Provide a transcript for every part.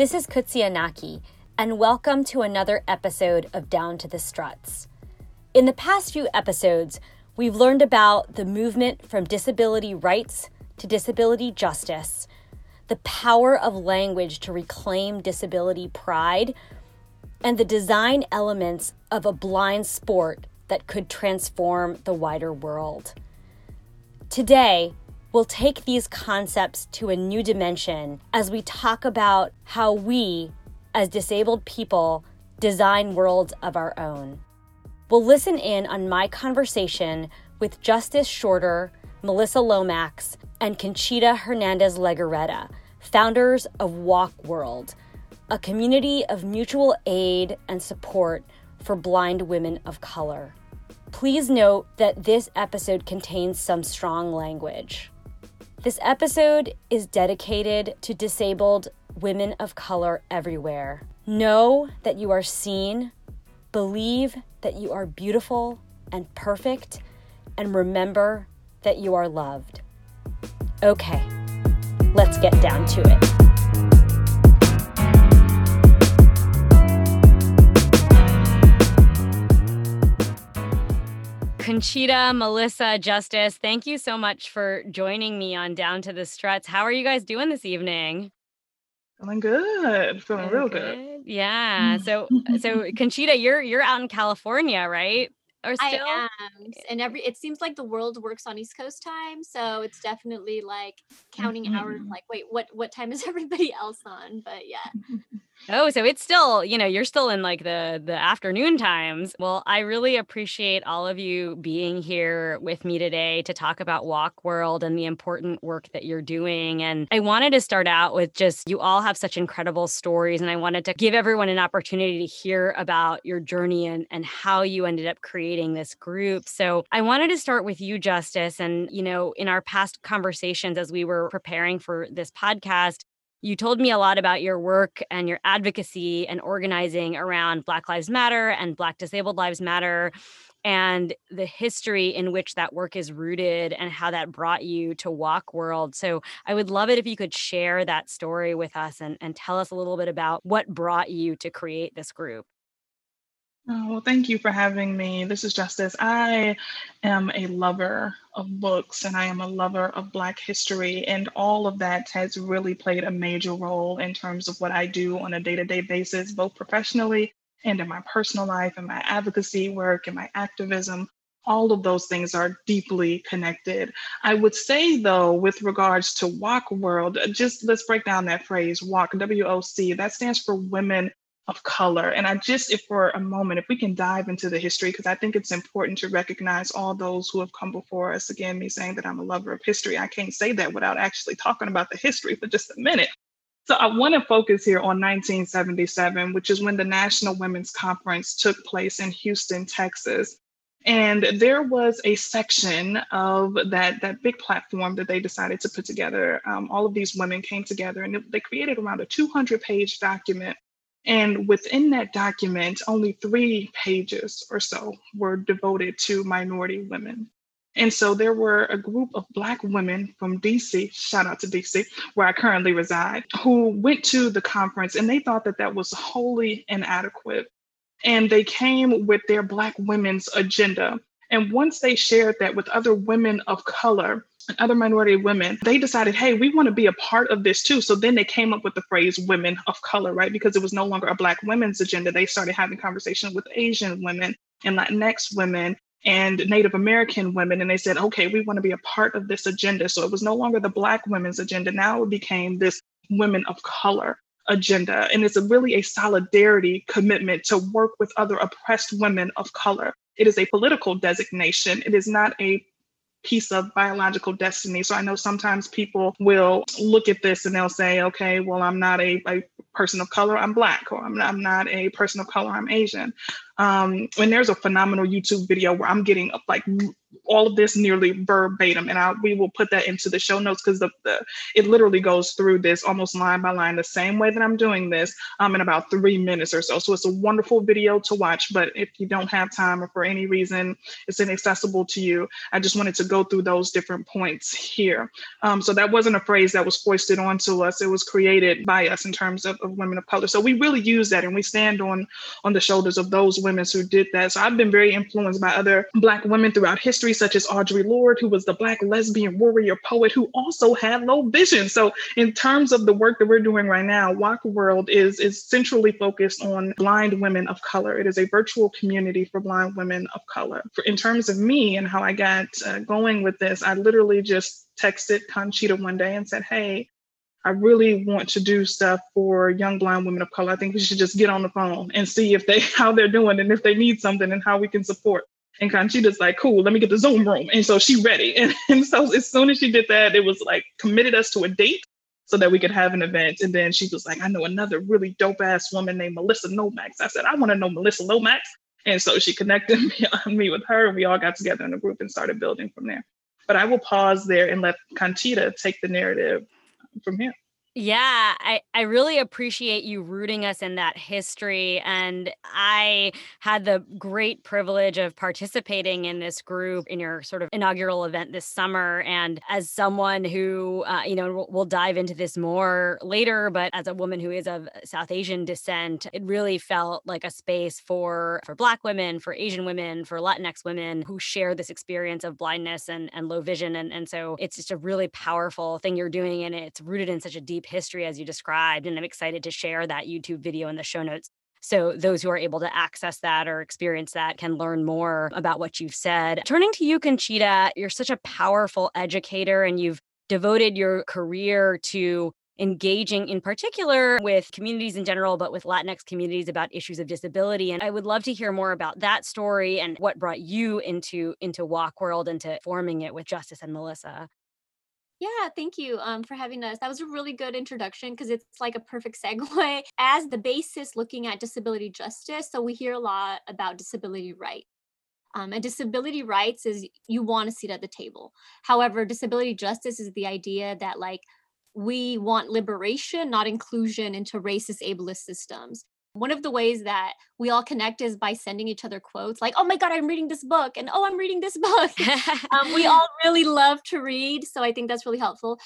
Hi, this is Kutsia Naki, and welcome to another episode of Down to the Struts. In the past few episodes, we've learned about the movement from disability rights to disability justice, the power of language to reclaim disability pride, and the design elements of a blind sport that could transform the wider world. Today, we'll take these concepts to a new dimension as we talk about how we, as disabled people, design worlds of our own. We'll listen in on my conversation with Justice Shorter, Melissa Lomax, and Conchita Hernandez Legorreta, founders of WOC World, a community of mutual aid and support for blind women of color. Please note that this episode contains some strong language. This episode is dedicated to disabled women of color everywhere. Know that you are seen, believe that you are beautiful and perfect, and remember that you are loved. Okay, let's get down to it. Conchita, Melissa, Justice, thank you so much for joining me on Down to the Struts. How are you guys doing this evening? Feeling good. Feeling real good. good. Yeah. So so Conchita, you're you're out in California, right? Or still? I am. And every it seems like the world works on East Coast time, so it's definitely like counting mm-hmm. hours like wait, what what time is everybody else on? But yeah. Oh, so it's still, you know, you're still in like the the afternoon times. Well, I really appreciate all of you being here with me today to talk about WOC World and the important work that you're doing. And I wanted to start out with just you all have such incredible stories and I wanted to give everyone an opportunity to hear about your journey and and how you ended up creating this group. So, I wanted to start with you Justice and, you know, in our past conversations as we were preparing for this podcast, you told me a lot about your work and your advocacy and organizing around Black Lives Matter and Black Disabled Lives Matter and the history in which that work is rooted and how that brought you to WOC World. So I would love it if you could share that story with us and, and tell us a little bit about what brought you to create this group. Oh, well, thank you for having me. This is Justice. I am a lover of books and I am a lover of Black history, and all of that has really played a major role in terms of what I do on a day to day basis, both professionally and in my personal life, and my advocacy work, and my activism. All of those things are deeply connected. I would say, though, with regards to WOC World, just let's break down that phrase WOC, W O C, that stands for Women of color. And I just, if for a moment, if we can dive into the history, because I think it's important to recognize all those who have come before us. Again, me saying that I'm a lover of history, I can't say that without actually talking about the history for just a minute. So I want to focus here on 1977, which is when the National Women's Conference took place in Houston, Texas. And there was a section of that, that big platform that they decided to put together. Um, all of these women came together and they created around a 200 page document and within that document, only three pages or so were devoted to minority women. And so there were a group of Black women from DC, shout out to DC, where I currently reside, who went to the conference and they thought that that was wholly inadequate. And they came with their Black women's agenda. And once they shared that with other women of color, and other minority women, they decided, hey, we want to be a part of this too. So then they came up with the phrase women of color, right? Because it was no longer a Black women's agenda. They started having conversations with Asian women and Latinx women and Native American women. And they said, okay, we want to be a part of this agenda. So it was no longer the Black women's agenda. Now it became this women of color agenda. And it's a really a solidarity commitment to work with other oppressed women of color. It is a political designation. It is not a piece of biological destiny. So I know sometimes people will look at this and they'll say, okay, well, I'm not a, a person of color, I'm Black, or I'm I'm not a person of color, I'm Asian. Um, and there's a phenomenal YouTube video where I'm getting like all of this nearly verbatim, and I we will put that into the show notes because the, the it literally goes through this almost line by line the same way that I'm doing this um, in about three minutes or so. So it's a wonderful video to watch. But if you don't have time or for any reason it's inaccessible to you, I just wanted to go through those different points here. Um, so that wasn't a phrase that was foisted onto us; it was created by us in terms of, of women of color. So we really use that, and we stand on on the shoulders of those women who did that. So I've been very influenced by other Black women throughout history, such as Audre Lorde, who was the Black lesbian warrior poet who also had low vision. So in terms of the work that we're doing right now, WOC World is, is centrally focused on blind women of color. It is a virtual community for blind women of color. For, in terms of me and how I got uh, going with this, I literally just texted Conchita one day and said, hey, I really want to do stuff for young blind women of color. I think we should just get on the phone and see if they how they're doing and if they need something and how we can support. And Conchita's like, cool, let me get the Zoom room. And so she ready. And, and so as soon as she did that, it was like committed us to a date so that we could have an event. And then she was like, I know another really dope ass woman named Melissa Lomax. I said, I want to know Melissa Lomax. And so she connected me, me with her. And we all got together in a group and started building from there. But I will pause there and let Conchita take the narrative from here. Yeah, I, I really appreciate you rooting us in that history. And I had the great privilege of participating in this group in your sort of inaugural event this summer. And as someone who, uh, you know, we'll, we'll dive into this more later, but as a woman who is of South Asian descent, it really felt like a space for for Black women, for Asian women, for Latinx women who share this experience of blindness and, and low vision. And, and so it's just a really powerful thing you're doing. And it's rooted in such a deep deep history as you described. And I'm excited to share that YouTube video in the show notes. So those who are able to access that or experience that can learn more about what you've said. Turning to you, Conchita, you're such a powerful educator and you've devoted your career to engaging in particular with communities in general, but with Latinx communities about issues of disability. And I would love to hear more about that story and what brought you into into WOC World, into forming it with Justice and Melissa. Yeah, thank you um, for having us. That was a really good introduction because it's like a perfect segue as the basis looking at disability justice. So we hear a lot about disability rights. Um, and disability rights is you want a seat at the table. However, disability justice is the idea that like we want liberation, not inclusion into racist ableist systems. One of the ways that we all connect is by sending each other quotes like, oh my God, I'm reading this book, and oh, I'm reading this book. um, we all really love to read. So I think that's really helpful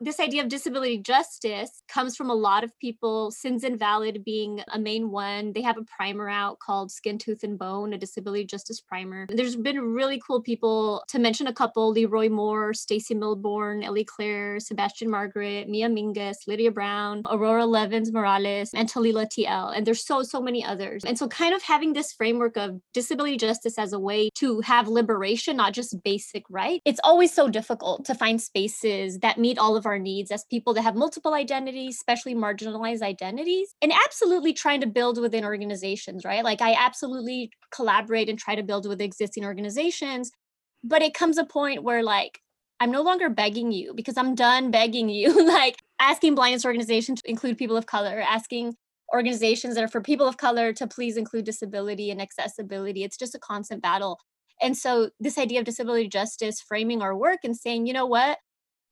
this idea of disability justice comes from a lot of people, Sins Invalid being a main one. They have a primer out called Skin, Tooth, and Bone, a disability justice primer. There's been really cool people to mention a couple Leroy Moore, Stacey Milbern, Eli Clare, Sebastian Margaret, Mia Mingus, Lydia Brown, Aurora Levins Morales, and Talila TL. And there's so, so many others. And so, kind of having this framework of disability justice as a way to have liberation, not just basic right, it's always so difficult to find spaces that meet all of our needs as people that have multiple identities, especially marginalized identities, and absolutely trying to build within organizations, right? Like I absolutely collaborate and try to build with existing organizations, but it comes a point where like I'm no longer begging you because I'm done begging you, like asking blindness organizations to include people of color, asking organizations that are for people of color to please include disability and accessibility. It's just a constant battle. And so, this idea of disability justice framing our work and saying, you know what,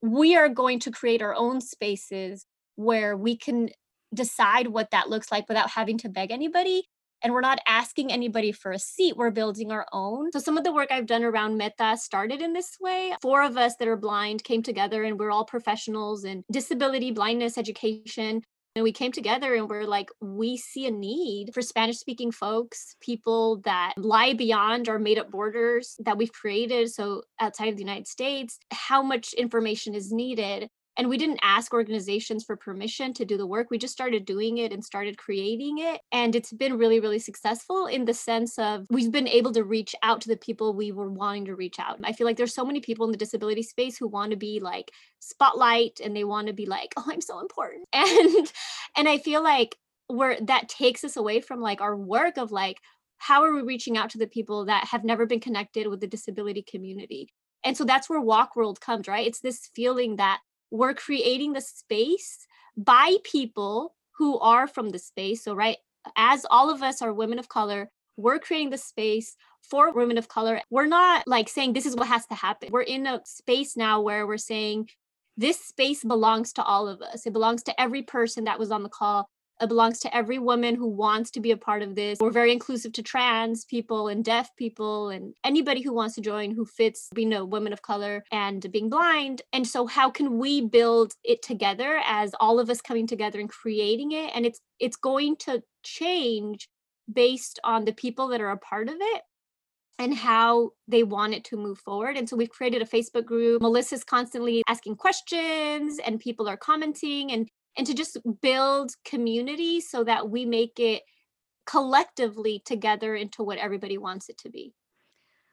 we are going to create our own spaces where we can decide what that looks like without having to beg anybody and we're not asking anybody for a seat we're building our own. So some of the work i've done around meta started in this way. Four of us that are blind came together and we're all professionals in disability blindness education and we came together and we're like, we see a need for Spanish speaking folks, people that lie beyond our made up borders that we've created. So outside of the United States, how much information is needed and we didn't ask organizations for permission to do the work. We just started doing it and started creating it. And it's been really, really successful in the sense of we've been able to reach out to the people we were wanting to reach out. I feel like there's so many people in the disability space who want to be like spotlight and they want to be like, oh, I'm so important. And and I feel like where that takes us away from like our work of like, how are we reaching out to the people that have never been connected with the disability community? And so that's where WOC World comes, right? It's this feeling that we're creating the space by people who are from the space. So, right, as all of us are women of color, we're creating the space for women of color. We're not like saying this is what has to happen. We're in a space now where we're saying this space belongs to all of us. It belongs to every person that was on the call. It belongs to every woman who wants to be a part of this. We're very inclusive to trans people and deaf people and anybody who wants to join who fits being a woman of color and being blind. And so how can we build it together as all of us coming together and creating it? And it's it's going to change based on the people that are a part of it and how they want it to move forward. And so we've created a Facebook group. Melissa's constantly asking questions and people are commenting and and to just build community so that we make it collectively together into what everybody wants it to be.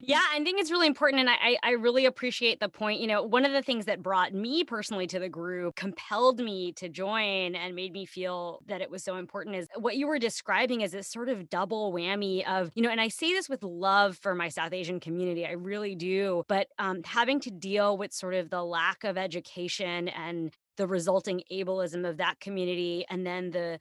Yeah, I think it's really important. And I, I really appreciate the point. You know, one of the things that brought me personally to the group, compelled me to join and made me feel that it was so important is what you were describing as this sort of double whammy of, you know, and I say this with love for my South Asian community. I really do. But um, having to deal with sort of the lack of education and the resulting ableism of that community and then the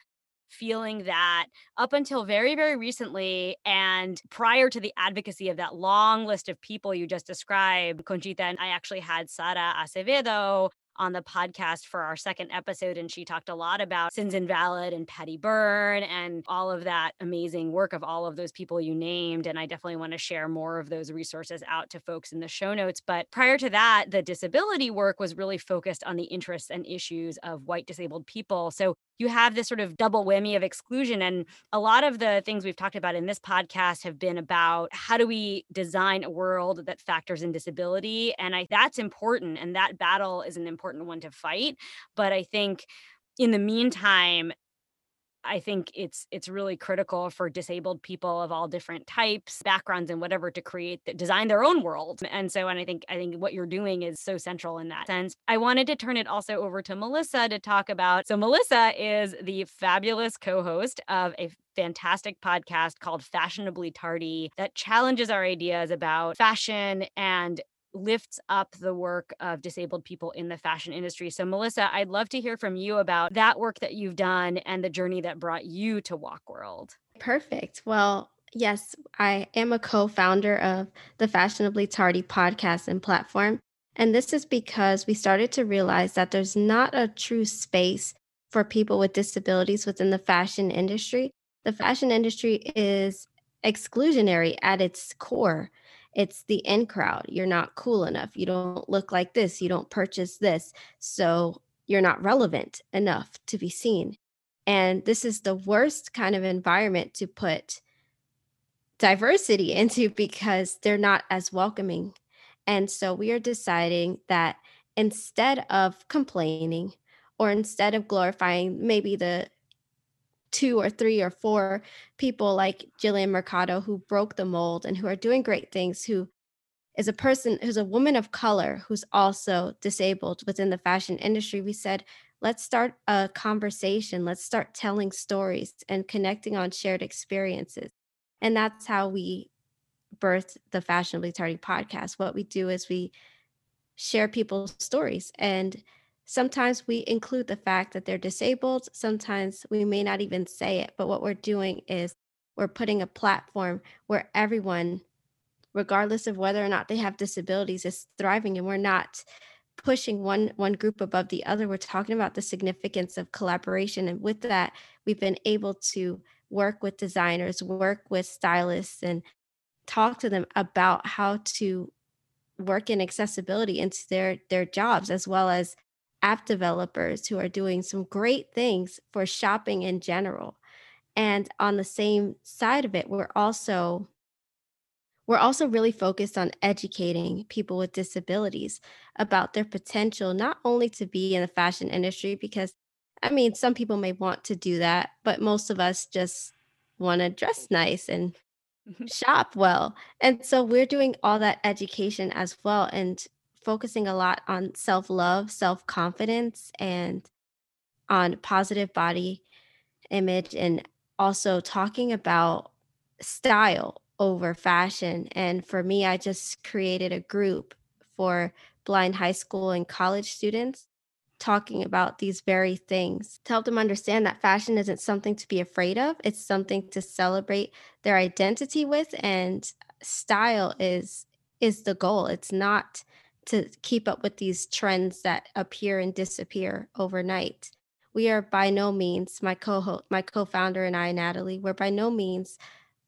feeling that up until very, very recently, and prior to the advocacy of that long list of people you just described, Conchita and I actually had Sara Acevedo on the podcast for our second episode, and she talked a lot about Sins Invalid and Patty Berne and all of that amazing work of all of those people you named. And I definitely want to share more of those resources out to folks in the show notes. But prior to that, the disability work was really focused on the interests and issues of white disabled people. So you have this sort of double whammy of exclusion. And a lot of the things we've talked about in this podcast have been about how do we design a world that factors in disability. And I that's important. And that battle is an important one to fight. But I think in the meantime, I think it's it's really critical for disabled people of all different types, backgrounds, and whatever to create design their own world. And so, and I think I think what you're doing is so central in that sense. I wanted to turn it also over to Melissa to talk about. So Melissa is the fabulous co-host of a fantastic podcast called Fashionably Tardy that challenges our ideas about fashion and lifts up the work of disabled people in the fashion industry. So, Melissa, I'd love to hear from you about that work that you've done and the journey that brought you to WOC World. Perfect. Well, yes, I am a co founder of the Fashionably Tardy podcast and platform. And this is because we started to realize that there's not a true space for people with disabilities within the fashion industry. The fashion industry is exclusionary at its core it's the in crowd. You're not cool enough. You don't look like this. You don't purchase this. So you're not relevant enough to be seen. And this is the worst kind of environment to put diversity into because they're not as welcoming. And so we are deciding that instead of complaining or instead of glorifying maybe the two or three or four people like Jillian Mercado who broke the mold and who are doing great things, who is a person who's a woman of color who's also disabled within the fashion industry. We said, let's start a conversation, let's start telling stories and connecting on shared experiences. And that's how we birthed the Fashionably Tardy podcast. What we do is we share people's stories and Sometimes we include the fact that they're disabled. Sometimes we may not even say it, but what we're doing is we're putting a platform where everyone, regardless of whether or not they have disabilities, is thriving. And we're not pushing one one group above the other. We're talking about the significance of collaboration. And with that, we've been able to work with designers, work with stylists, and talk to them about how to work in accessibility into their their jobs as well as app developers who are doing some great things for shopping in general. And on the same side of it, we're also we're also really focused on educating people with disabilities about their potential not only to be in the fashion industry because I mean some people may want to do that, but most of us just want to dress nice and mm-hmm. shop well. And so we're doing all that education as well and focusing a lot on self love, self confidence, and on positive body image, and also talking about style over fashion. And for me, I just created a group for blind high school and college students talking about these very things to help them understand that fashion isn't something to be afraid of it's something to celebrate their identity with and style is is the goal it's not to keep up with these trends that appear and disappear overnight we are by no means my co my co-founder and I Natalie we're by no means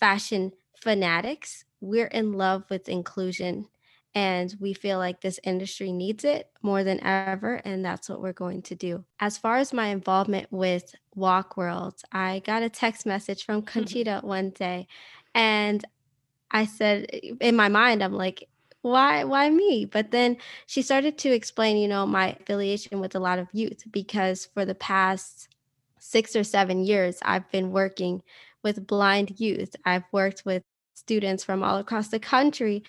fashion fanatics we're in love with inclusion and we feel like this industry needs it more than ever. And that's what we're going to do. As far as my involvement with WOC World, I got a text message from mm-hmm. Conchita one day. And I said, in my mind, I'm like, why why me? But then she started to explain you know my affiliation with a lot of youth because for the past 6 or 7 years I've been working with blind youth. I've worked with students from all across the country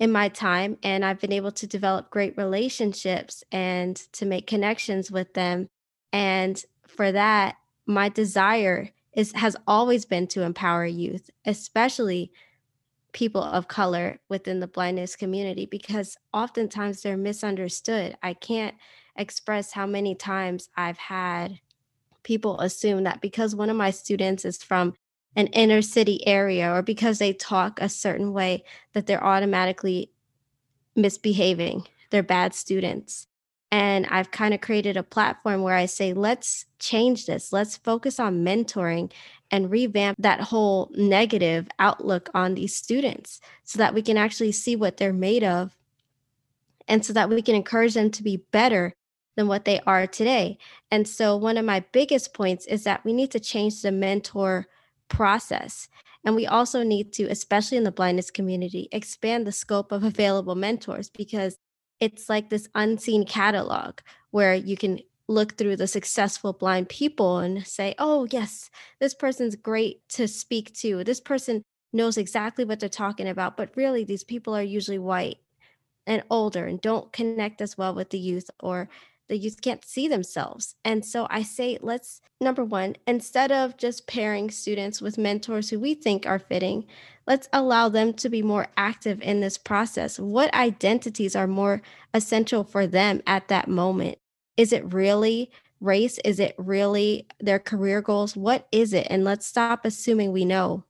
in my time and I've been able to develop great relationships and to make connections with them. And for that my desire is has always been to empower youth especially people of color within the blindness community because oftentimes they're misunderstood I can't express how many times I've had people assume that because one of my students is from an inner city area or because they talk a certain way that they're automatically misbehaving, they're bad students. And I've kind of created a platform where I say, let's change this. Let's focus on mentoring and revamp that whole negative outlook on these students so that we can actually see what they're made of and so that we can encourage them to be better than what they are today. And so, one of my biggest points is that we need to change the mentor process. And we also need to, especially in the blindness community, expand the scope of available mentors because it's like this unseen catalog where you can look through the successful blind people and say, oh, yes, this person's great to speak to. This person knows exactly what they're talking about. But really, these people are usually white and older and don't connect as well with the youth or the youth can't see themselves. And so I say, let's, number one, instead of just pairing students with mentors who we think are fitting, let's allow them to be more active in this process. What identities are more essential for them at that moment? Is it really race? Is it really their career goals? What is it? And let's stop assuming we know.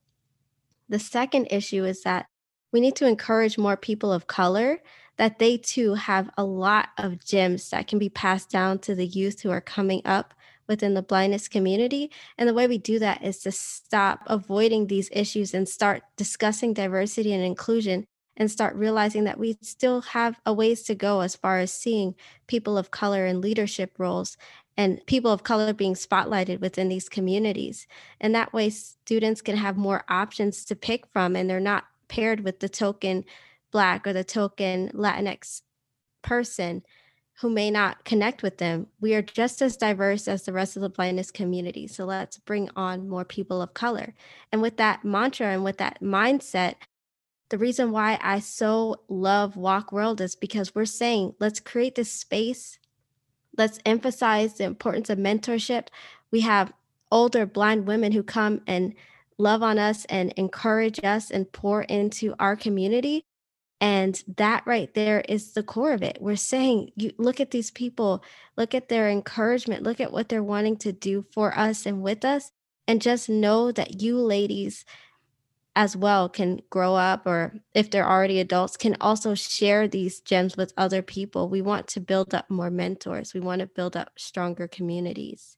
The second issue is that we need to encourage more people of color that they too have a lot of gems that can be passed down to the youth who are coming up within the blindness community. And the way we do that is to stop avoiding these issues and start discussing diversity and inclusion and start realizing that we still have a ways to go as far as seeing people of color in leadership roles and people of color being spotlighted within these communities. And that way, students can have more options to pick from and they're not paired with the token Black or the token Latinx person who may not connect with them. We are just as diverse as the rest of the blindness community. So let's bring on more people of color. And with that mantra and with that mindset, the reason why I so love WOC World is because we're saying, let's create this space. Let's emphasize the importance of mentorship. We have older blind women who come and love on us and encourage us and pour into our community. And that right there is the core of it. We're saying, you look at these people, look at their encouragement, look at what they're wanting to do for us and with us, and just know that you ladies as well can grow up, or if they're already adults, can also share these gems with other people. We want to build up more mentors, we want to build up stronger communities.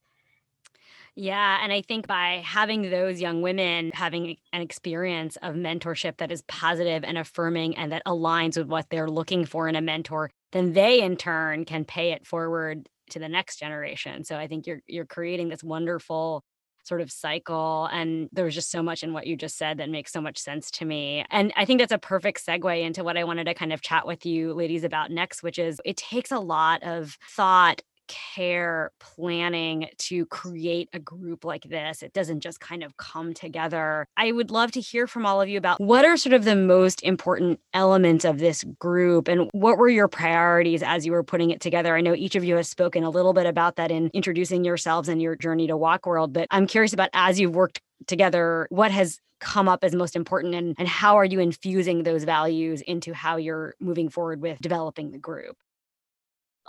Yeah. And I think by having those young women having an experience of mentorship that is positive and affirming and that aligns with what they're looking for in a mentor, then they in turn can pay it forward to the next generation. So I think you're you're creating this wonderful sort of cycle and there was just so much in what you just said that makes so much sense to me. And I think that's a perfect segue into what I wanted to kind of chat with you ladies about next, which is it takes a lot of thought care planning to create a group like this. It doesn't just kind of come together. I would love to hear from all of you about what are sort of the most important elements of this group and what were your priorities as you were putting it together? I know each of you has spoken a little bit about that in introducing yourselves and your journey to WOC World, but I'm curious about as you've worked together, what has come up as most important and, and how are you infusing those values into how you're moving forward with developing the group?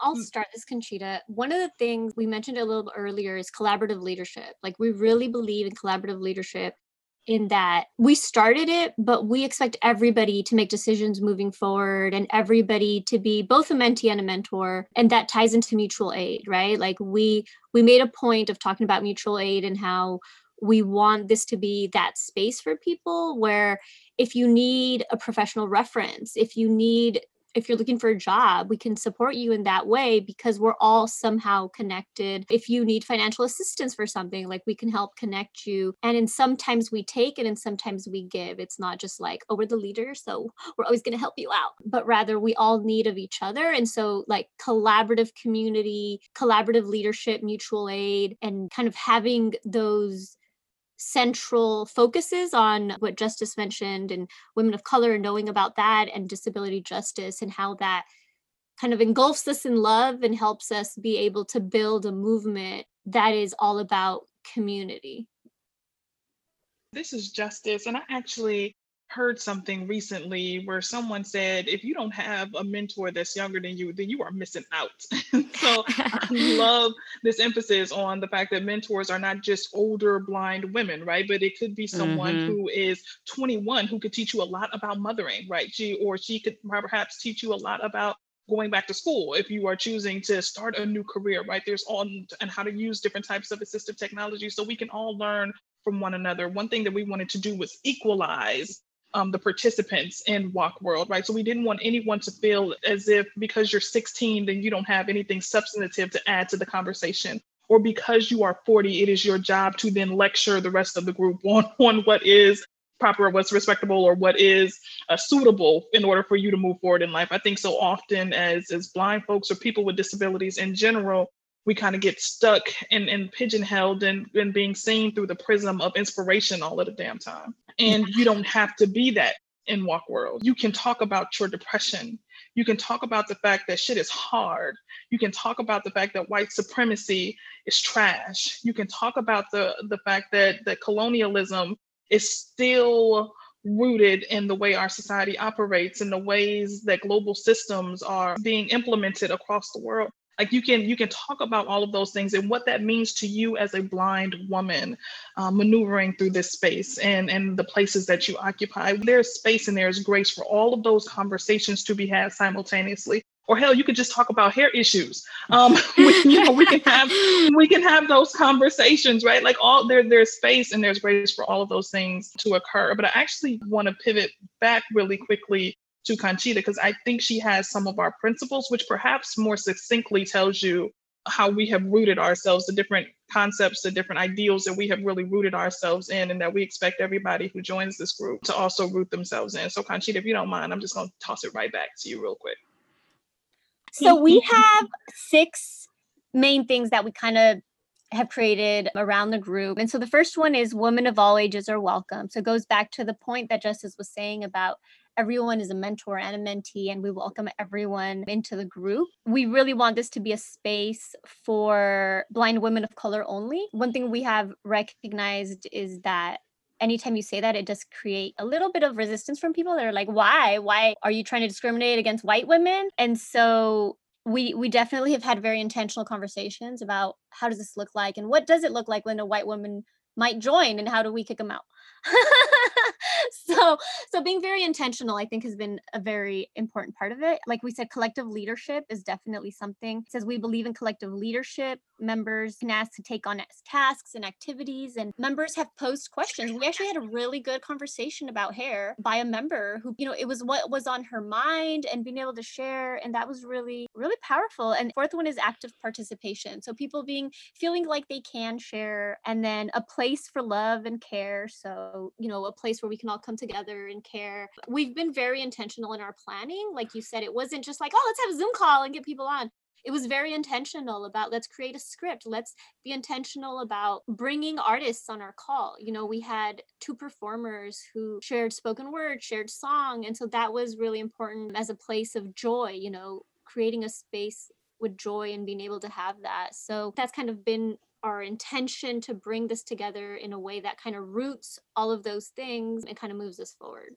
I'll mm. start this, Conchita. One of the things we mentioned a little earlier is collaborative leadership. Like, we really believe in collaborative leadership in that we started it, but we expect everybody to make decisions moving forward and everybody to be both a mentee and a mentor. And that ties into mutual aid, right? Like we we made a point of talking about mutual aid and how we want this to be that space for people where if you need a professional reference, if you need if you're looking for a job, we can support you in that way because we're all somehow connected. If you need financial assistance for something, like we can help connect you. And in sometimes we take and sometimes we give. It's not just like, oh, we're the leader, so we're always going to help you out, but rather we all need of each other. And so, like, collaborative community, collaborative leadership, mutual aid, and kind of having those central focuses on what Justice mentioned and women of color, knowing about that and disability justice and how that kind of engulfs us in love and helps us be able to build a movement that is all about community. This is Justice, and I actually heard something recently where someone said if you don't have a mentor that's younger than you then you are missing out. So i love this emphasis on the fact that mentors are not just older blind women right? But it could be someone mm-hmm. who is 21 who could teach you a lot about mothering right? She or she could perhaps teach you a lot about going back to school if you are choosing to start a new career right? There's all and how to use different types of assistive technology so we can all learn from one another. One thing that we wanted to do was equalize um, the participants in WOC World, right? So we didn't want anyone to feel as if because you're 16, then you don't have anything substantive to add to the conversation. Or because you are 40, it is your job to then lecture the rest of the group on, on what is proper, what's respectable, or what is uh, suitable in order for you to move forward in life. I think so often as as blind folks or people with disabilities in general, we kind of get stuck and, and pigeonholed and, and being seen through the prism of inspiration all of the damn time. And you don't have to be that in WOC World. You can talk about your depression. You can talk about the fact that shit is hard. You can talk about the fact that white supremacy is trash. You can talk about the, the fact that, that colonialism is still rooted in the way our society operates and the ways that global systems are being implemented across the world like you can you can talk about all of those things and what that means to you as a blind woman uh, maneuvering through this space and and the places that you occupy. There's space and there's grace for all of those conversations to be had simultaneously. Or hell you could just talk about hair issues. Um we, you know we can have we can have those conversations right? Like all there there's space and there's grace for all of those things to occur. But i actually want to pivot back really quickly to Conchita because I think she has some of our principles, which perhaps more succinctly tells you how we have rooted ourselves, the different concepts, the different ideals that we have really rooted ourselves in, and that we expect everybody who joins this group to also root themselves in. So, Conchita, if you don't mind, I'm just going to toss it right back to you real quick. So, we have six main things that we kind of have created around the group. And so the first one is women of all ages are welcome. So it goes back to the point that Justice was saying about everyone is a mentor and a mentee, and we welcome everyone into the group. We really want this to be a space for blind women of color only. One thing we have recognized is that anytime you say that it does create a little bit of resistance from people that are like why why are you trying to discriminate against white women and so we we definitely have had very intentional conversations about how does this look like and what does it look like when a white woman might join and how do we kick them out so so being very intentional i think has been a very important part of it. Like we said collective leadership is definitely something. It says we believe in collective leadership. Members can ask to take on tasks and activities and members have posed questions. We actually had a really good conversation about hair by a member who you know it was what was on her mind and being able to share and that was really really powerful. And fourth one is active participation. So people being feeling like they can share and then a place for love and care. So you know a place where we can all come together and care. We've been very intentional in our planning. Like you said it wasn't just like oh let's have a zoom call and get people on. It was very intentional about let's create a script. Let's be intentional about bringing artists on our call. You know we had two performers who shared spoken word shared song and so that was really important as a place of joy you know creating a space with joy and being able to have that. So that's kind of been our intention to bring this together in a way that kind of roots all of those things and kind of moves us forward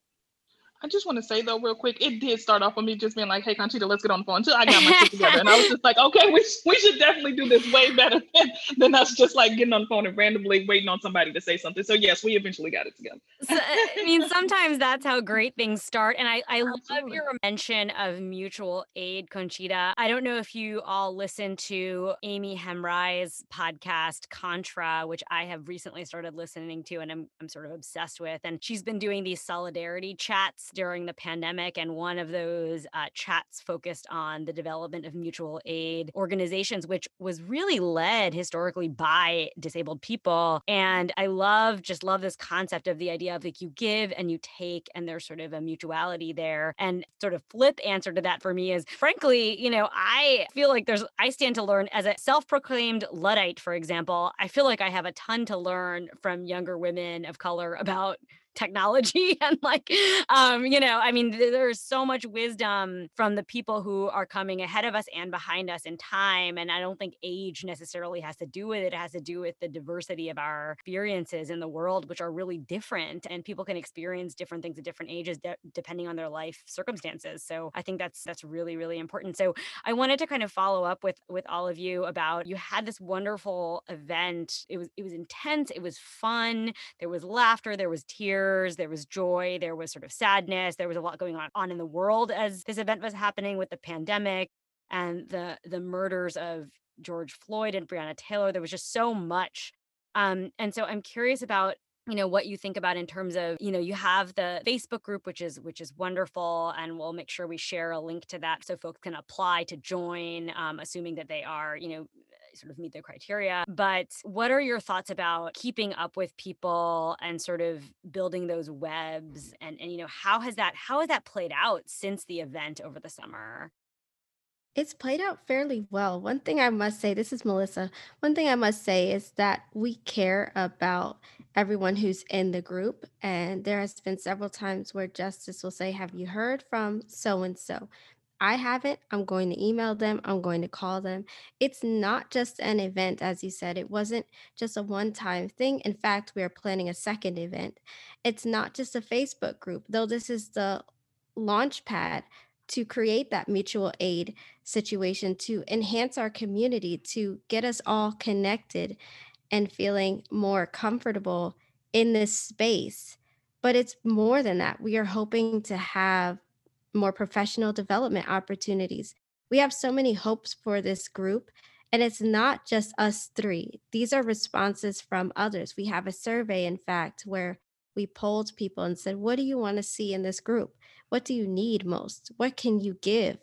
I just want to say though, real quick, it did start off with me just being like, "Hey, Conchita, let's get on the phone." Until I got my shit together, and I was just like, "Okay, we, we should definitely do this way better than, than us just like getting on the phone and randomly waiting on somebody to say something." So yes, we eventually got it together. so, uh, I mean, sometimes that's how great things start, and I I Absolutely. love your mention of mutual aid, Conchita. I don't know if you all listen to Aimi Hamraie's podcast Contra, which I have recently started listening to, and I'm I'm sort of obsessed with, and she's been doing these solidarity chats during the pandemic. And one of those uh, chats focused on the development of mutual aid organizations, which was really led historically by disabled people. And I love, just love this concept of the idea of like you give and you take, and there's sort of a mutuality there. And sort of flip answer to that for me is frankly, you know, I feel like there's, I stand to learn as a self proclaimed Luddite, for example. I feel like I have a ton to learn from younger women of color about technology and like um you know i mean there's so much wisdom from the people who are coming ahead of us and behind us in time and i don't think age necessarily has to do with it it has to do with the diversity of our experiences in the world which are really different and people can experience different things at different ages de- depending on their life circumstances so i think that's that's really really important so i wanted to kind of follow up with with all of you about you had this wonderful event it was it was intense it was fun there was laughter there was tears tears, there was joy, there was sort of sadness, there was a lot going on, on in the world as this event was happening with the pandemic and the the murders of George Floyd and Breonna Taylor. There was just so much. Um, and so I'm curious about you know what you think about in terms of you know you have the facebook group which is which is wonderful and we'll make sure we share a link to that so folks can apply to join um, assuming that they are you know sort of meet the criteria. But what are your thoughts about keeping up with people and sort of building those webs? Mm-hmm. And, and you know, how has that how has that played out since the event over the summer? It's played out fairly well. One thing I must say, this is Melissa. One thing I must say is that we care about everyone who's in the group. And there has been several times where Justice will say, Have you heard from so and so? I haven't, I'm going to email them, I'm going to call them. It's not just an event, as you said, it wasn't just a one time thing. In fact, we are planning a second event. It's not just a Facebook group, though this is the launch pad to create that mutual aid situation, to enhance our community, to get us all connected and feeling more comfortable in this space. But it's more than that. We are hoping to have more professional development opportunities. We have so many hopes for this group. And it's not just us three. These are responses from others. We have a survey, in fact, where we polled people and said, What do you want to see in this group? What do you need most? What can you give?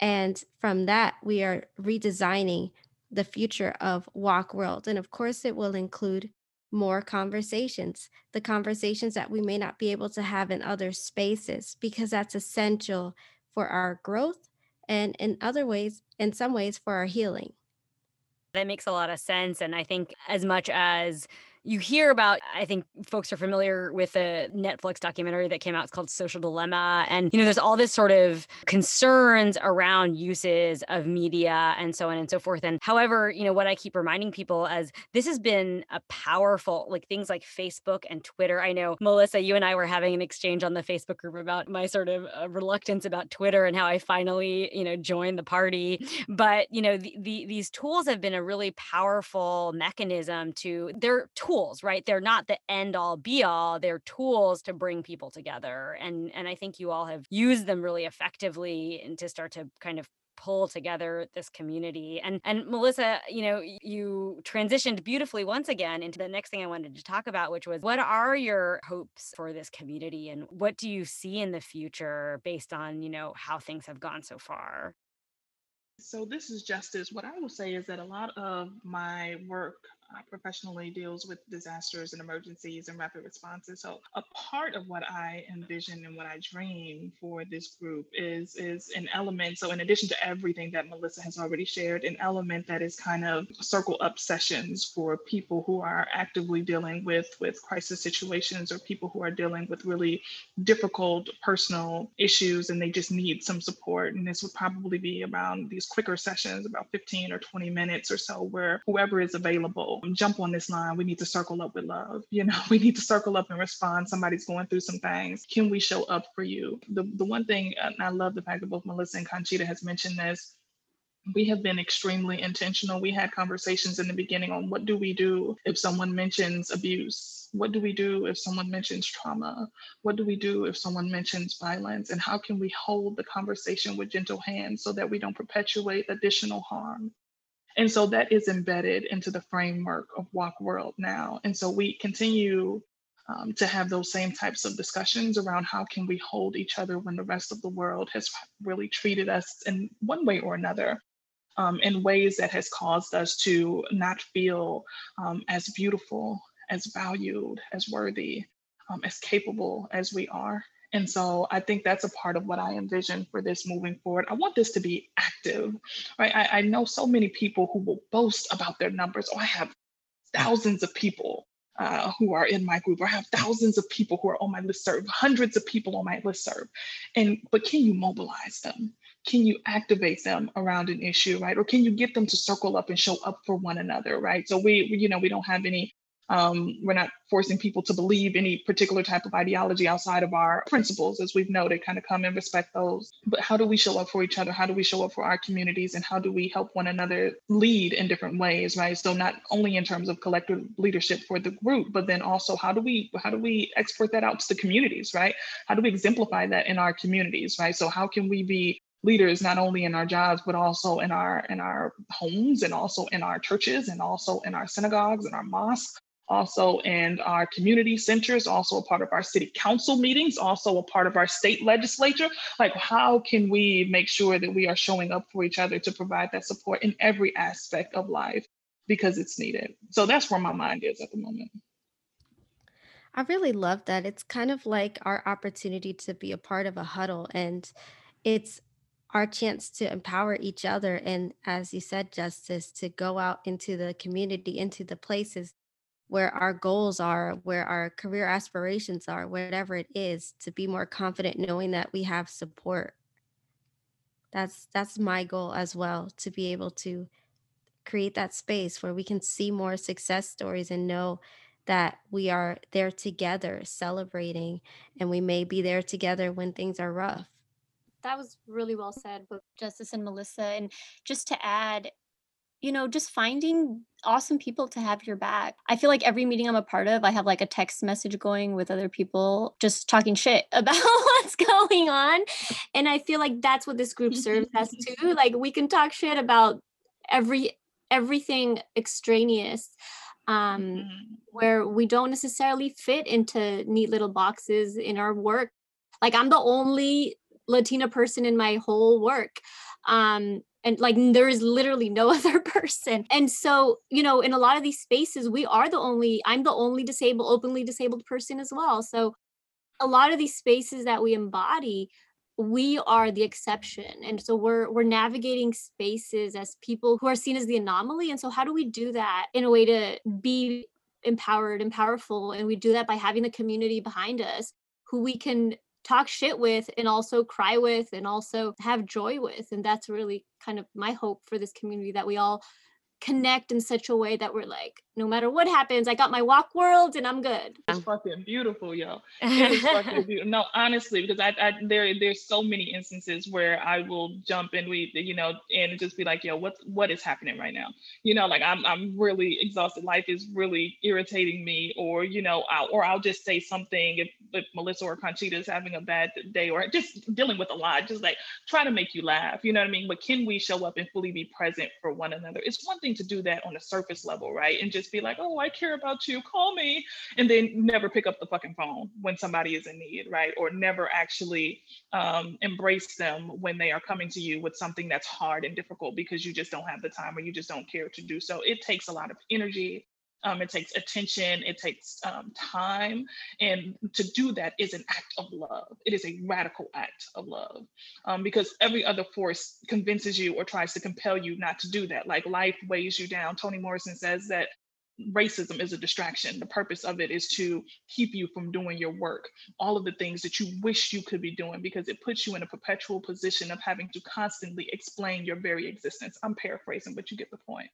And from that, we are redesigning the future of WOC World. And of course, it will include more conversations, the conversations that we may not be able to have in other spaces, because that's essential for our growth and in other ways, in some ways, for our healing. That makes a lot of sense. And I think as much as you hear about i think folks are familiar with a netflix documentary that came out it's called social dilemma and you know there's all this sort of concerns around uses of media and so on and so forth and however you know what i keep reminding people as this has been a powerful like things like facebook and twitter. I know melissa you and i were having an exchange on the facebook group about my sort of uh, reluctance about twitter and how i finally you know joined the party but you know the, the, these tools have been a really powerful mechanism to they're tools tools right? They're not the end all be all they're tools to bring people together and and i think you all have used them really effectively and to start to kind of pull together this community and and melissa you know you transitioned beautifully once again into the next thing i wanted to talk about which was what are your hopes for this community and what do you see in the future based on you know how things have gone so far? So this is justice. What i will say is that a lot of my work professionally deals with disasters and emergencies and rapid responses. So a part of what I envision and what I dream for this group is is an element. So in addition to everything that Melissa has already shared, an element that is kind of circle up sessions for people who are actively dealing with with crisis situations or people who are dealing with really difficult personal issues and they just need some support. And this would probably be around these quicker sessions, about 15 or 20 minutes or so, where whoever is available jump on this line. We need to circle up with love. You know, we need to circle up and respond. Somebody's going through some things. Can we show up for you? The, the one thing, and I love the fact that both Melissa and Conchita has mentioned this, we have been extremely intentional. We had conversations in the beginning on what do we do if someone mentions abuse? What do we do if someone mentions trauma? What do we do if someone mentions violence? And how can we hold the conversation with gentle hands so that we don't perpetuate additional harm? And so that is embedded into the framework of WOC World now. And so we continue um, to have those same types of discussions around how can we hold each other when the rest of the world has really treated us in one way or another um, in ways that has caused us to not feel um, as beautiful, as valued, as worthy, um, as capable as we are. And so I think that's a part of what I envision for this moving forward. I want this to be active, right? I, I know so many people who will boast about their numbers. Oh, I have thousands of people uh, who are in my group, or I have thousands of people who are on my list serve, hundreds of people on my list serve. And but can you mobilize them? can you activate them around an issue right or can you get them to circle up and show up for one another right so we you know we don't have any um, we're not forcing people to believe any particular type of ideology outside of our principles, as we've noted, kind of come and respect those. But how do we show up for each other? How do we show up for our communities? And how do we help one another lead in different ways, right? So not only in terms of collective leadership for the group, but then also how do we how do we export that out to the communities, right? How do we exemplify that in our communities, right? So how can we be leaders not only in our jobs but also in our in our homes and also in our churches and also in our synagogues and our mosques also in our community centers also a part of our city council meetings also a part of our state legislature. Like how can we make sure that we are showing up for each other to provide that support in every aspect of life because it's needed? So that's where my mind is at the moment. I really love that. It's kind of like our opportunity to be a part of a huddle and it's our chance to empower each other and as you said justice to go out into the community into the places where our goals are where our career aspirations are whatever it is to be more confident knowing that we have support that's that's my goal as well to be able to create that space where we can see more success stories and know that we are there together celebrating and we may be there together when things are rough that was really well said, both Justice and Melissa. And just to add, you know, just finding awesome people to have your back. I feel like every meeting I'm a part of, I have like a text message going with other people just talking shit about what's going on. And I feel like that's what this group serves us too. Like we can talk shit about every everything extraneous um mm-hmm. where we don't necessarily fit into neat little boxes in our work like i'm the only Latina person in my whole work. Um, and like there is literally no other person. And so, you know, in a lot of these spaces, we are the only, I'm the only disabled, openly disabled person as well. So a lot of these spaces that we embody, we are the exception and so we're we're navigating spaces as people who are seen as the anomaly and so how do we do that in a way to be empowered and powerful and we do that by having the community behind us who we can talk shit with and also cry with and also have joy with and that's really kind of my hope for this community that we all connect in such a way that we're like, no matter what happens, I got my WOC World and I'm good. It's fucking beautiful, yo. It is fucking beautiful. No, honestly, because I, I there there's so many instances where I will jump and we, you know, and just be like, yo, what what is happening right now? You know, like I'm I'm really exhausted. Life is really irritating me, or you know, I'll, or I'll just say something if, if Melissa or Conchita is having a bad day, or just dealing with a lot, just like try to make you laugh. You know what I mean? But can we show up and fully be present for one another? It's one thing to do that on a surface level, right? And just be like, oh, I care about you, call me. And then never pick up the fucking phone when somebody is in need, right? Or never actually um, embrace them when they are coming to you with something that's hard and difficult because you just don't have the time or you just don't care to do so. It takes a lot of energy um, it takes attention, it takes um, time. And to do that is an act of love. It is a radical act of love um, because every other force convinces you or tries to compel you not to do that. Like life weighs you down. Toni Morrison says that racism is a distraction. The purpose of it is to keep you from doing your work, all of the things that you wish you could be doing, because it puts you in a perpetual position of having to constantly explain your very existence. I'm paraphrasing, but you get the point.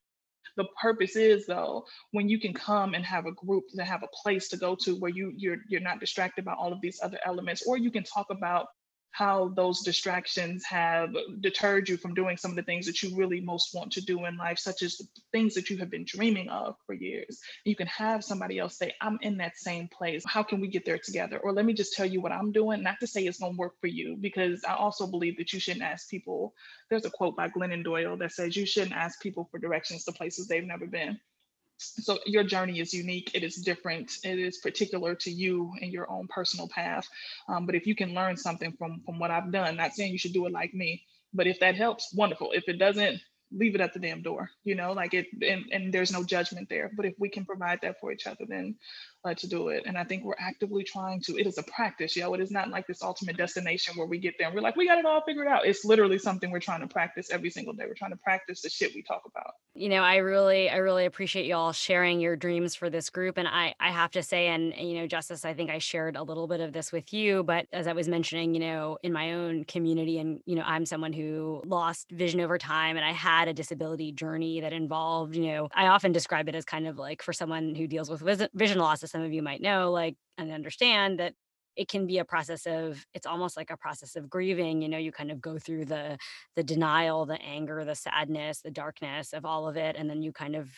The purpose is though when you can come and have a group to have a place to go to where you you're you're not distracted by all of these other elements or you can talk about how those distractions have deterred you from doing some of the things that you really most want to do in life, such as the things that you have been dreaming of for years. You can have somebody else say, I'm in that same place. How can we get there together? Or let me just tell you what I'm doing, not to say it's going to work for you, because I also believe that you shouldn't ask people. There's a quote by Glennon Doyle that says, You shouldn't ask people for directions to places they've never been so your journey is unique. It is different. It is particular to you and your own personal path. Um, but if you can learn something from from what i've done not saying you should do it like me but if that helps wonderful. If it doesn't leave it at the damn door you know like it and, and there's no judgment there. But if we can provide that for each other then uh, to do it and i think we're actively trying to it is a practice yo it is not like this ultimate destination where we get there and we're like we got it all figured out. It's literally something we're trying to practice every single day. We're trying to practice the shit we talk about. You know i really i really appreciate you all sharing your dreams for this group and i i have to say and you know justice i think i shared a little bit of this with you but as i was mentioning you know in my own community and you know i'm someone who lost vision over time and i had a disability journey that involved you know i often describe it as kind of like for someone who deals with vision loss as some of you might know like and understand that it can be a process of it's almost like a process of grieving you know you kind of go through the the denial the anger the sadness the darkness of all of it and then you kind of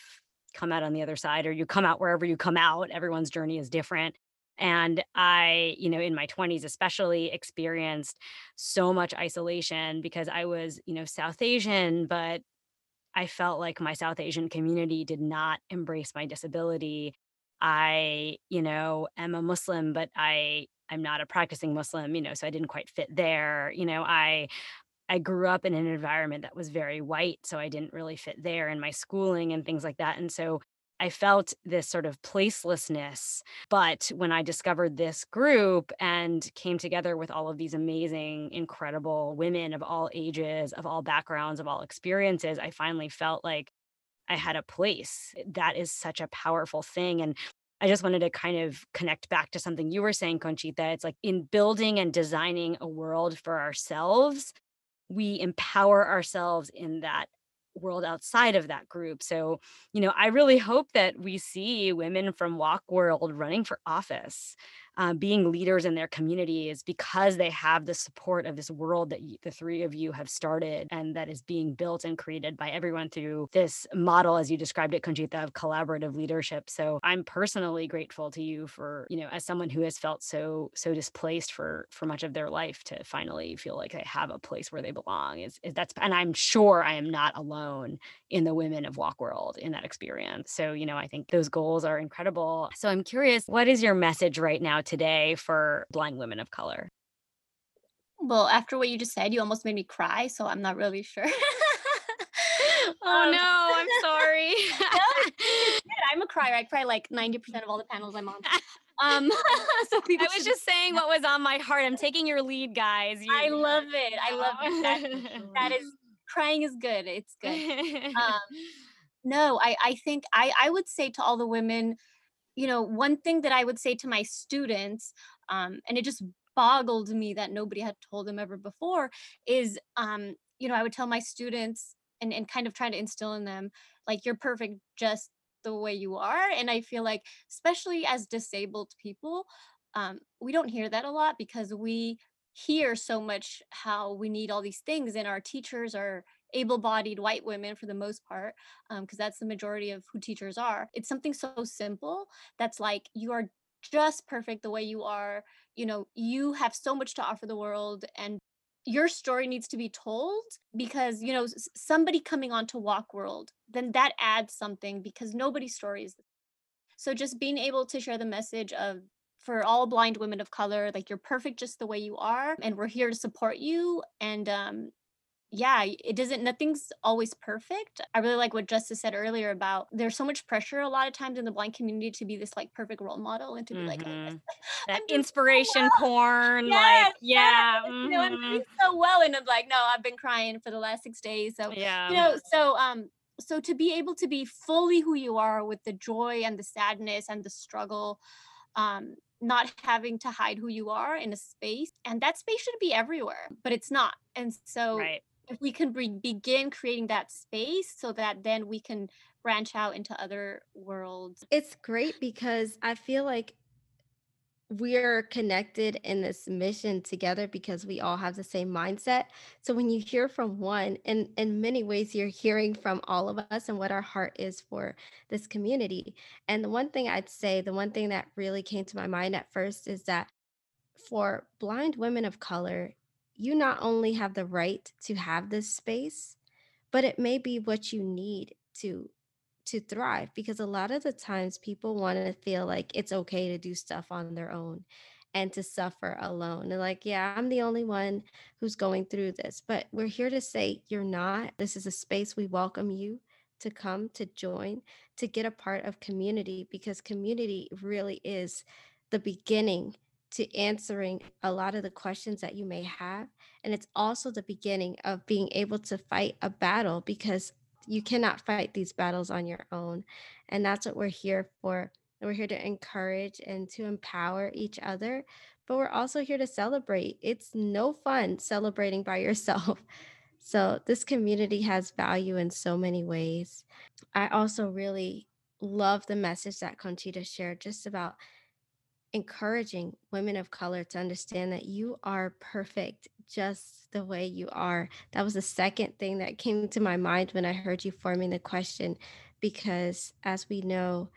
come out on the other side or you come out wherever you come out everyone's journey is different. And i you know in my 20s especially experienced so much isolation because i was you know south asian but i felt like my south asian community did not embrace my disability i you know am a muslim but i I'm not a practicing Muslim, you know, so I didn't quite fit there. You know, I I grew up in an environment that was very white, so I didn't really fit there in my schooling and things like that. And so I felt this sort of placelessness. But when I discovered this group and came together with all of these amazing, incredible women of all ages, of all backgrounds, of all experiences, I finally felt like I had a place. Eh, that is such a powerful thing. And I just wanted to kind of connect back to something you were saying, Conchita. It's like in building and designing a world for ourselves, we empower ourselves in that world outside of that group. So, you know, I really hope that we see women from WOC World running for office uh, being leaders in their communities because they have the support of this world that you, the three of you have started and that is being built and created by everyone through this model, as you described it, Conchita, of collaborative leadership. So I'm personally grateful to you for, you know, as someone who has felt so so displaced for for much of their life to finally feel like they have a place where they belong. Is, is that's and I'm sure I am not alone in the women of WOC World in that experience. So, you know, I think those goals are incredible. So I'm curious, what is your message right now today for blind women of color? Well, after what you just said, you almost made me cry, so I'm not really sure. oh um, no, I'm sorry. no, I'm a crier. I cry like 90% of all the panels I'm on. Um, so I was just saying what was on my heart. I'm taking your lead, guys. You, I love it. I love it. That, that is crying is good. It's good. Um, no, I I think I I would say to all the women you know, one thing that I would say to my students, um, and it just boggled me that nobody had told them ever before, is, um, you know, I would tell my students and, and kind of trying to instill in them, like, you're perfect just the way you are. And I feel like, especially as disabled people, um, we don't hear that a lot because we hear so much how we need all these things and our teachers are able-bodied white women for the most part because um, that's the majority of who teachers are. It's something so simple that's like you are just perfect the way you are you know you have so much to offer the world and your story needs to be told because you know somebody coming on to WOC World then that adds something because nobody's story is so just being able to share the message of for all blind women of color like you're perfect just the way you are and we're here to support you and um yeah, it doesn't, nothing's always perfect. I really like what Justice said earlier about there's so much pressure a lot of times in the blind community to be this like perfect role model and to be like, oh, mm-hmm. that inspiration so well. porn. Yes, like, yeah. Yes. Mm-hmm. You know, I'm doing mm-hmm. so well. And I'm like, no, I've been crying for the last six days. So, yeah. you know, so, um, so to be able to be fully who you are with the joy and the sadness and the struggle, um, not having to hide who you are in a space and that space should be everywhere but it's not and so right we can be- begin creating that space so that then we can branch out into other worlds. It's great because I feel like we're connected in this mission together because we all have the same mindset. So when you hear from one, and in many ways, you're hearing from all of us and what our heart is for this community. And the one thing I'd say, the one thing that really came to my mind at first is that for blind women of color, you not only have the right to have this space, but it may be what you need to to thrive because a lot of the times people want to feel like it's okay to do stuff on their own and to suffer alone. And like, yeah, I'm the only one who's going through this, but we're here to say you're not. This is a space we welcome you to come to join to get a part of community because community really is the beginning to answering a lot of the questions that you may have and it's also the beginning of being able to fight a battle because you cannot fight these battles on your own. And that's what we're here for. We're here to encourage and to empower each other, but we're also here to celebrate. It's no fun celebrating by yourself. So, this community has value in so many ways. I also really love the message that Conchita shared just about encouraging women of color to understand that you are perfect just the way you are. That was the second thing that came to my mind when I heard you forming the question, because as we know,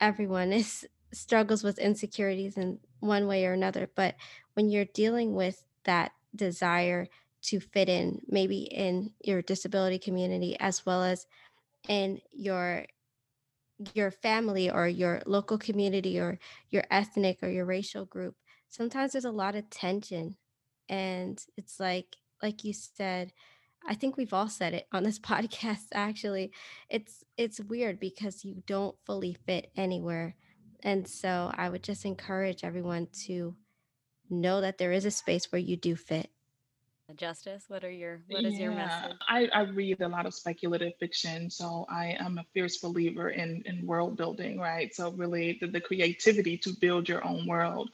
everyone is struggles with insecurities in one way or another. But when you're dealing with that desire to fit in, maybe in your disability community as well as in your your family or your local community or your ethnic or your racial group sometimes there's a lot of tension and it's like like you said i think we've all said it on this podcast actually it's it's weird because you don't fully fit anywhere and so i would just encourage everyone to know that there is a space where you do fit Justice, what are your what is yeah, your message? I, I read a lot of speculative fiction, so I am a fierce believer in in world building, right? So really the, the creativity to build your own world.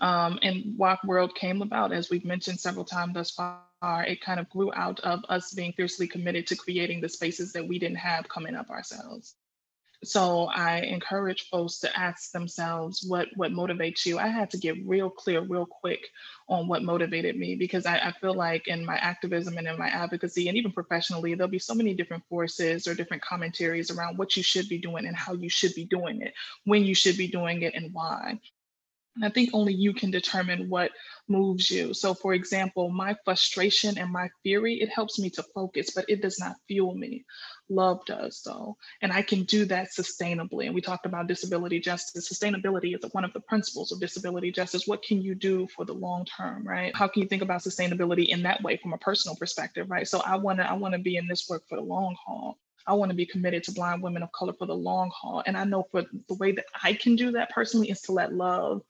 Um, and WOC World came about, as we've mentioned several times thus far. It kind of grew out of us being fiercely committed to creating the spaces that we didn't have coming up ourselves. So I encourage folks to ask themselves what what motivates you. I had to get real clear, real quick on what motivated me because I, I, feel like in my activism and in my advocacy and even professionally, there'll be so many different forces or different commentaries around what you should be doing and how you should be doing it, when you should be doing it, and why. And I think only you can determine what moves you. So, for example, my frustration and my fury, it helps me to focus, but it does not fuel me. Love does, though. And I can do that sustainably. And we talked about disability justice. Sustainability is one of the principles of disability justice. What can you do for the long term, right? How can you think about sustainability in that way from a personal perspective, right? So I want to I want to be in this work for the long haul. I want to be committed to blind women of color for the long haul. And I know for the way that I can do that personally is to let love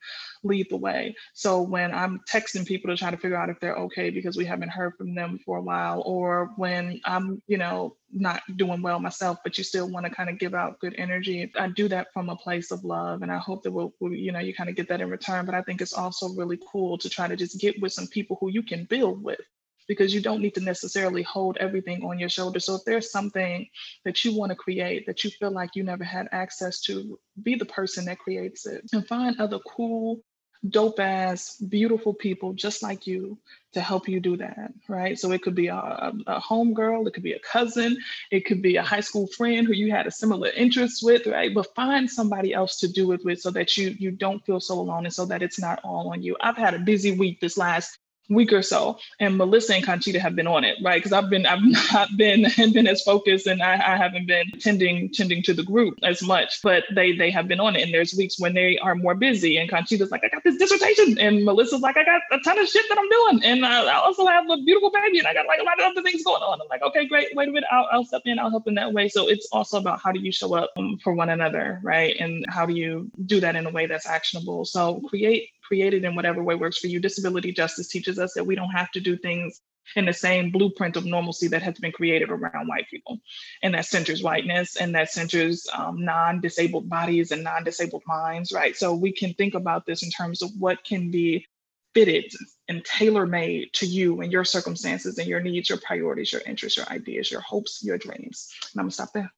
lead the way. So when I'm texting people to try to figure out if they're okay because we haven't heard from them for a while, or when I'm, you know, not doing well myself, but you still want to kind of give out good energy. I do that from a place of love. And I hope that we'll, we'll, you know, you kind of get that in return. But I think it's also really cool to try to just get with some people who you can build with because you don't need to necessarily hold everything on your shoulder. So if there's something that you want to create that you feel like you never had access to, be the person that creates it and find other cool, dope ass, beautiful people just like you to help you do that, right? So it could be a, a, a home girl, it could be a cousin, it could be a high school friend who you had a similar interest with, right? But find somebody else to do it with so that you you don't feel so alone and so that it's not all on you. I've had a busy week this last week or so and melissa and conchita have been on it right? Because i've been i've not been and been as focused and I, I haven't been tending tending to the group as much but they they have been on it and there's weeks when they are more busy and conchita's like i got this dissertation and melissa's like i got a ton of shit that i'm doing and i, I also have a beautiful baby and i got like a lot of other things going on. I'm like okay great wait a minute i'll, I'll step in i'll help in that way. So it's also about how do you show up um, for one another right? And how do you do that in a way that's actionable? So create created in whatever way works for you. Disability justice teaches us that we don't have to do things in the same blueprint of normalcy that has been created around white people. And that centers whiteness and that centers um, non disabled bodies and non disabled minds, right? So we can think about this in terms of what can be fitted and tailor made to you and your circumstances and your needs, your priorities, your interests, your ideas, your hopes, your dreams. And I'm gonna stop there.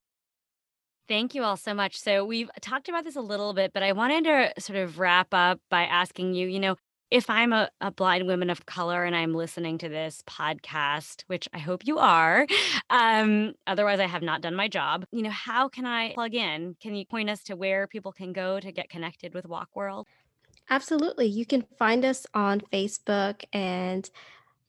Thank you all so much. So, we've talked about this a little bit, but I wanted to sort of wrap up by asking you, you know, if I'm a, a blind woman of color and I'm listening to this podcast, which I hope you are, um, otherwise I have not done my job, you know, how can I plug in? Can you point us to where people can go to get connected with WOC World? Absolutely. You can find us on Facebook and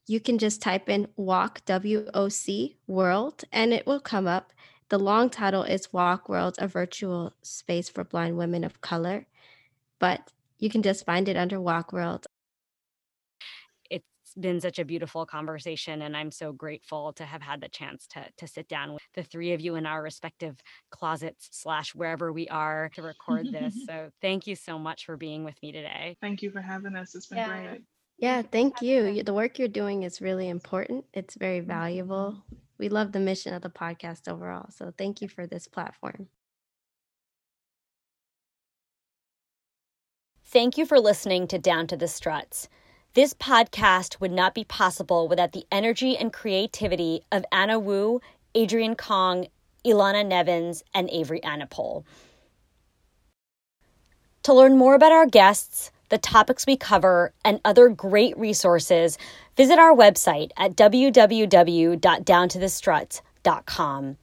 you can just type in WOC W O C World and it will come up. The long title is WOC World, a virtual space for blind women of color. But you can just find it under WOC World. It's been such a beautiful conversation, and I'm so grateful to have had the chance to to sit down with the three of you in our respective closets slash wherever we are to record this. so thank you so much for being with me today. Thank you for having us. It's been yeah. great. Yeah, thank you. The work you're doing is really important. It's very valuable. Mm-hmm. We love the mission of the podcast overall. So thank you for this platform. Thank you for listening to Down to the Struts. This podcast would not be possible without the energy and creativity of Anna Wu, Adrian Kong, Ilana Nevins, and Avery Anapol. To learn more about our guests, the topics we cover, and other great resources, visit our website at www.downtothestruts.com.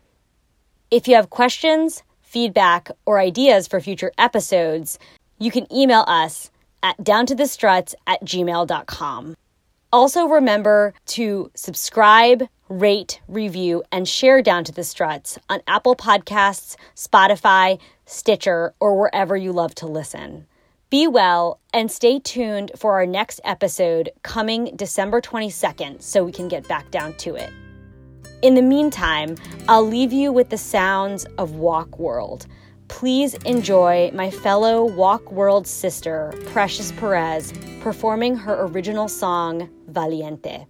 If you have questions, feedback, or ideas for future episodes, you can email us at downtothestruts at gmail.com. Also, remember to subscribe, rate, review, and share Down to the Struts on Apple Podcasts, Spotify, Stitcher, or wherever you love to listen. Be well and stay tuned for our next episode coming December 22nd so we can get back down to it. In the meantime, I'll leave you with the sounds of WOC World Please enjoy my fellow WOC World sister, Precious Perez, performing her original song, Valiente.